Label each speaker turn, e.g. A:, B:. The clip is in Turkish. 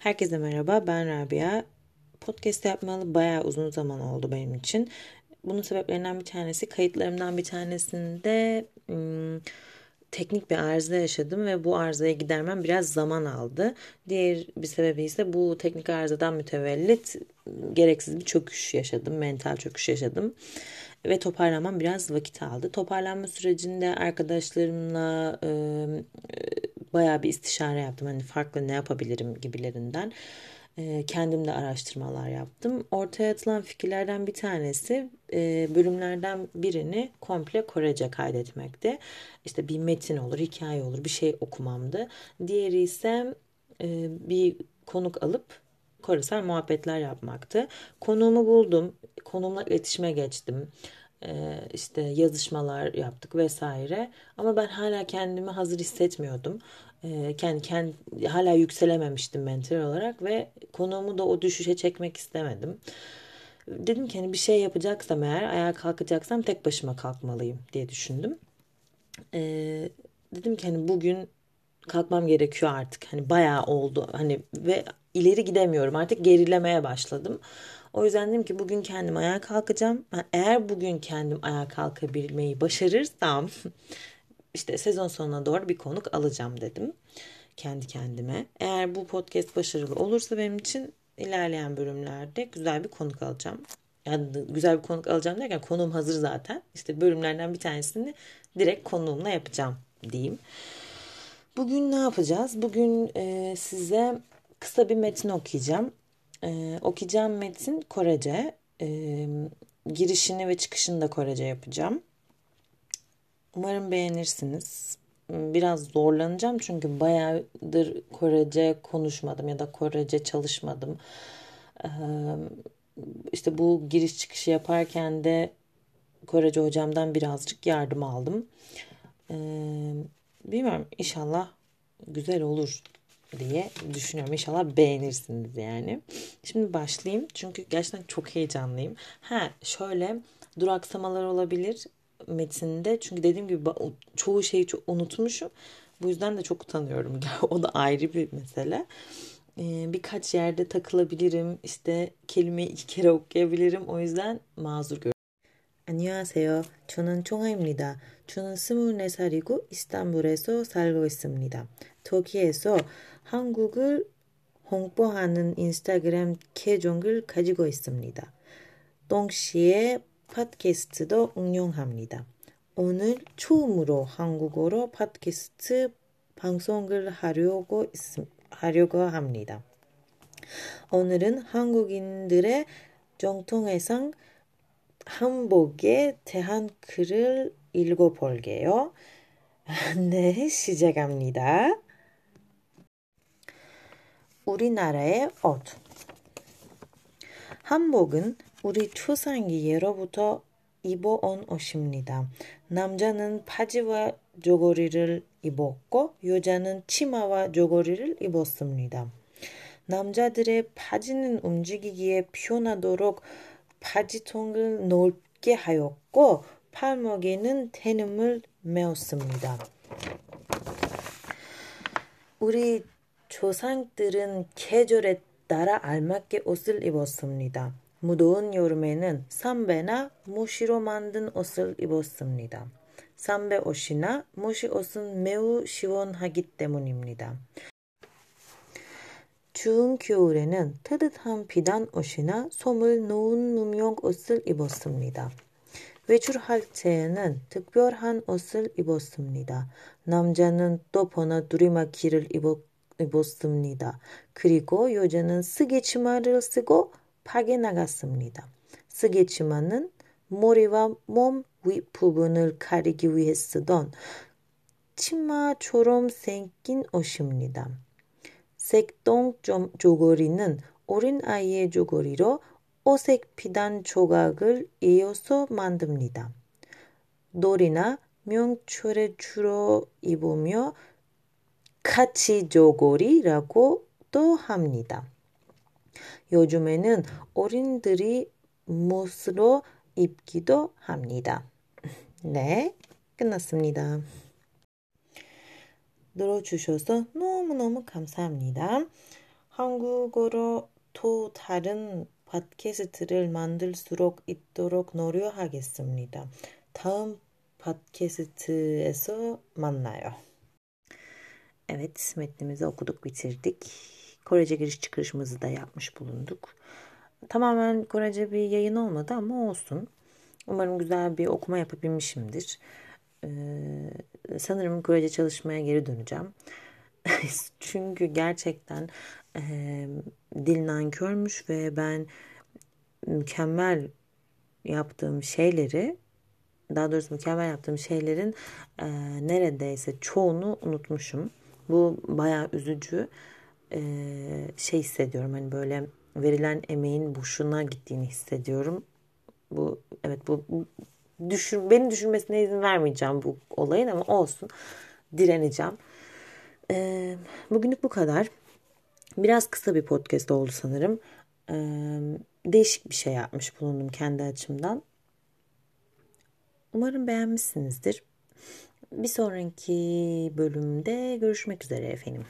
A: Herkese merhaba, ben Rabia. Podcast yapmalı bayağı uzun zaman oldu benim için. Bunun sebeplerinden bir tanesi, kayıtlarımdan bir tanesinde teknik bir arıza yaşadım ve bu arızayı gidermem biraz zaman aldı. Diğer bir sebebi ise bu teknik arızadan mütevellit gereksiz bir çöküş yaşadım, mental çöküş yaşadım ve toparlamam biraz vakit aldı. Toparlanma sürecinde arkadaşlarımla bayağı bir istişare yaptım. Hani farklı ne yapabilirim gibilerinden. E, kendim de araştırmalar yaptım. Ortaya atılan fikirlerden bir tanesi e, bölümlerden birini komple Korece kaydetmekti. İşte bir metin olur, hikaye olur, bir şey okumamdı. Diğeri ise e, bir konuk alıp Koresel muhabbetler yapmaktı. Konuğumu buldum. Konuğumla iletişime geçtim. Ee, işte yazışmalar yaptık vesaire. Ama ben hala kendimi hazır hissetmiyordum. Ee, kendi, kendi hala yükselememiştim mental olarak ve konuğumu da o düşüşe çekmek istemedim. Dedim ki hani bir şey yapacaksam eğer ayağa kalkacaksam tek başıma kalkmalıyım diye düşündüm. Ee, dedim ki hani bugün kalkmam gerekiyor artık. Hani bayağı oldu. Hani ve ileri gidemiyorum. Artık gerilemeye başladım. O yüzden dedim ki bugün kendim ayağa kalkacağım. eğer bugün kendim ayağa kalkabilmeyi başarırsam işte sezon sonuna doğru bir konuk alacağım dedim kendi kendime. Eğer bu podcast başarılı olursa benim için ilerleyen bölümlerde güzel bir konuk alacağım. Yani güzel bir konuk alacağım derken konuğum hazır zaten. İşte bölümlerden bir tanesini direkt konuğumla yapacağım diyeyim. Bugün ne yapacağız? Bugün e, size kısa bir metin okuyacağım. E, okuyacağım metin Korece. E, girişini ve çıkışını da Korece yapacağım. Umarım beğenirsiniz. Biraz zorlanacağım çünkü bayağıdır Korece konuşmadım ya da Korece çalışmadım. Ee, işte bu giriş çıkışı yaparken de Korece hocamdan birazcık yardım aldım. Ee, bilmiyorum inşallah güzel olur diye düşünüyorum. İnşallah beğenirsiniz yani. Şimdi başlayayım. Çünkü gerçekten çok heyecanlıyım. Ha şöyle duraksamalar olabilir metinde. Çünkü dediğim gibi çoğu şeyi çok unutmuşum. Bu yüzden de çok utanıyorum. o da ayrı bir mesele. Ee, birkaç yerde takılabilirim. İşte kelimeyi iki kere okuyabilirim. O yüzden mazur görün. 안녕하세요. 저는 총아입니다. 저는 24살이고 이스탄불에서 살고 있습니다. 터키에서 한국을 홍보하는 인스타그램 계정을 가지고 있습니다. 동시에 팟캐스트도 운영합니다. 오늘 처음으로 한국어로 팟캐스트 방송을 하려고, 있, 하려고 합니다. 오늘은 한국인들의 정통의상 한복에 대한 글을 읽어볼게요. 네, 시작합니다. 우리나라의 옷. 한복은 우리 초상기 예로부터 입어온 옷입니다. 남자는 바지와 저고리를 입었고 여자는 치마와 저고리를 입었습니다. 남자들의 바지는 움직이기에 편하도록 바지통을 넓게 하였고 팔목에는 대음을 메었습니다. 우리 조상들은 계절에 따라 알맞게 옷을 입었습니다. 무더운 여름에는 삼배나 무시로 만든 옷을 입었습니다. 삼배 옷이나 무시 옷은 매우 시원하기 때문입니다. 추운 겨울에는 따뜻한 비단 옷이나 솜을 놓은 무명 옷을 입었습니다. 외출할 때에는 특별한 옷을 입었습니다. 남자는 또 버나두리마키를 입었습니다. 그리고 여자는 쓰개 치마를 쓰고 파게 나갔습니다. 쓰개 치마는 머리와 몸 윗부분을 가리기 위해 쓰던 치마처럼 생긴 옷입니다. 색동 조거리는 어린 아이의 조거리로 오색 피단 조각을 이어서 만듭니다. 놀이나 명철에 주로 입으며 카치 조거리라고도 합니다. 요즘에는 어린들이 못으로 입기도 합니다. 네, 끝났습니다. 들어주셔서 너무너무 감사합니다. 한국어로 또 다른 팟캐스트를 만들수록 있도록 노력하겠습니다. 다음 팟캐스트에서 만나요. Evet, metnimizi okuduk, bitirdik. Korece giriş çıkışımızı da yapmış bulunduk. Tamamen Korece bir yayın olmadı ama olsun. Umarım güzel bir okuma yapabilmişimdir. Ee, sanırım Korece çalışmaya geri döneceğim. Çünkü gerçekten e, dil nankörmüş ve ben mükemmel yaptığım şeyleri daha doğrusu mükemmel yaptığım şeylerin e, neredeyse çoğunu unutmuşum. Bu bayağı üzücü e, şey hissediyorum. Hani böyle verilen emeğin boşuna gittiğini hissediyorum. Bu evet bu düşün, beni düşünmesine izin vermeyeceğim bu olayın ama olsun. Direneceğim. E, bugünlük bu kadar. Biraz kısa bir podcast oldu sanırım. E, değişik bir şey yapmış bulundum kendi açımdan. Umarım beğenmişsinizdir. Bir sonraki bölümde görüşmek üzere efendim.